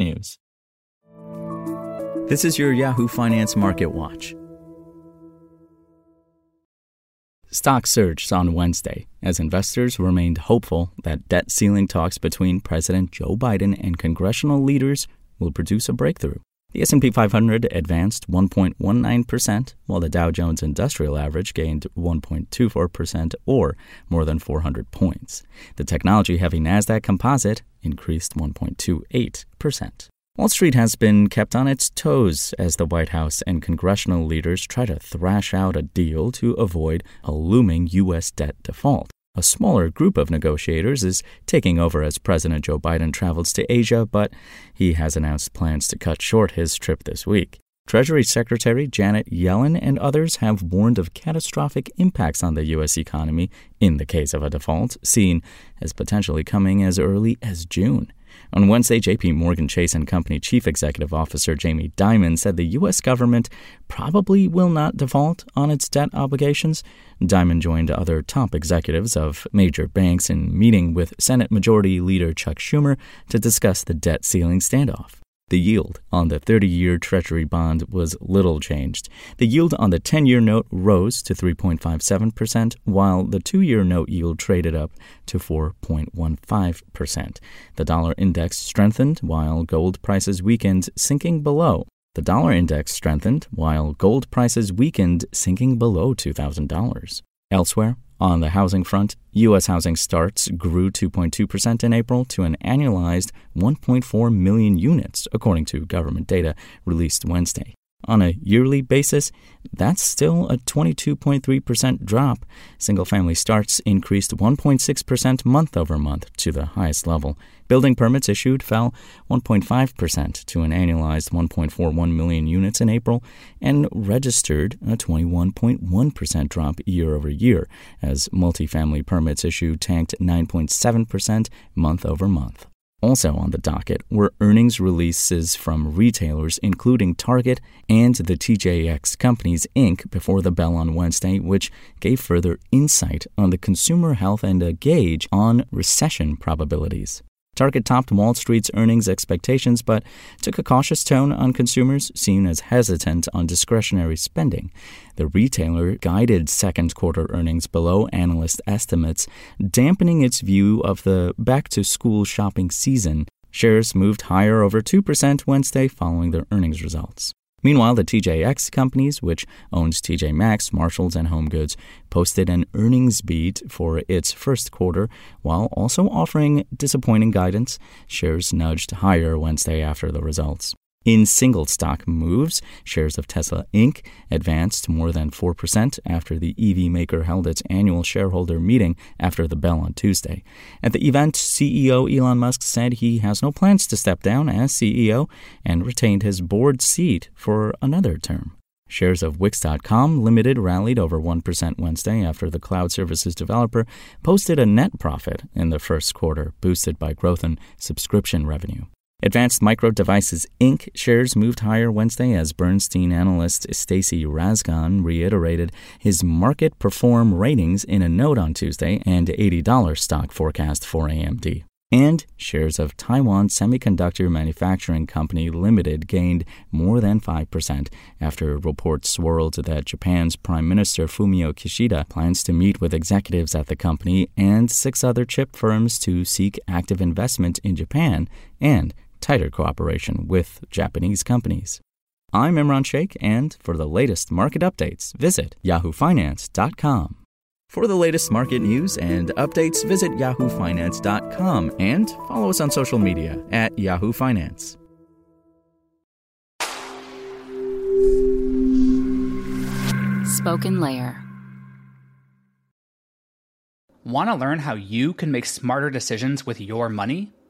technews. This is your Yahoo Finance Market Watch. Stocks surged on Wednesday as investors remained hopeful that debt ceiling talks between President Joe Biden and congressional leaders will produce a breakthrough. The S&P 500 advanced 1.19%, while the Dow Jones Industrial Average gained 1.24% or more than 400 points. The technology-heavy Nasdaq Composite increased 1.28%. Wall Street has been kept on its toes as the White House and congressional leaders try to thrash out a deal to avoid a looming U.S. debt default. A smaller group of negotiators is taking over as President Joe Biden travels to Asia, but he has announced plans to cut short his trip this week. Treasury Secretary Janet Yellen and others have warned of catastrophic impacts on the U.S. economy in the case of a default, seen as potentially coming as early as June. On Wednesday, JP Morgan Chase and Company Chief Executive Officer Jamie Dimon said the U.S. government probably will not default on its debt obligations. Dimon joined other top executives of major banks in meeting with Senate Majority Leader Chuck Schumer to discuss the debt ceiling standoff. The yield on the 30 year Treasury bond was little changed. The yield on the 10 year note rose to 3.57%, while the two year note yield traded up to 4.15%. The dollar index strengthened while gold prices weakened, sinking below. The dollar index strengthened while gold prices weakened, sinking below $2,000. Elsewhere, on the housing front, U.S. housing starts grew 2.2% in April to an annualized 1.4 million units, according to government data released Wednesday. On a yearly basis, that's still a 22.3% drop. Single family starts increased 1.6% month over month to the highest level. Building permits issued fell 1.5% to an annualized 1.41 million units in April and registered a 21.1% drop year over year as multifamily permits issued tanked 9.7% month over month. Also on the docket were earnings releases from retailers, including Target and the TJX Companies Inc., before the bell on Wednesday, which gave further insight on the consumer health and a gauge on recession probabilities. Target topped Wall Street's earnings expectations, but took a cautious tone on consumers, seen as hesitant on discretionary spending. The retailer guided second quarter earnings below analyst estimates, dampening its view of the back to school shopping season. Shares moved higher over 2% Wednesday following their earnings results. Meanwhile, the TJX companies, which owns TJ Maxx, Marshalls, and Home Goods, posted an earnings beat for its first quarter while also offering disappointing guidance. Shares nudged higher Wednesday after the results. In single stock moves, shares of Tesla Inc. advanced more than 4% after the EV maker held its annual shareholder meeting after the bell on Tuesday. At the event, CEO Elon Musk said he has no plans to step down as CEO and retained his board seat for another term. Shares of Wix.com Limited rallied over 1% Wednesday after the cloud services developer posted a net profit in the first quarter, boosted by growth in subscription revenue. Advanced Micro Devices Inc. shares moved higher Wednesday as Bernstein analyst Stacy Rasgon reiterated his market perform ratings in a note on Tuesday and $80 stock forecast for AMD. And shares of Taiwan Semiconductor Manufacturing Company Limited gained more than 5% after reports swirled that Japan's Prime Minister Fumio Kishida plans to meet with executives at the company and six other chip firms to seek active investment in Japan and tighter cooperation with Japanese companies. I'm Imran Sheikh, and for the latest market updates, visit yahoofinance.com. For the latest market news and updates, visit yahoofinance.com and follow us on social media at Yahoo Finance. Spoken Layer. Want to learn how you can make smarter decisions with your money?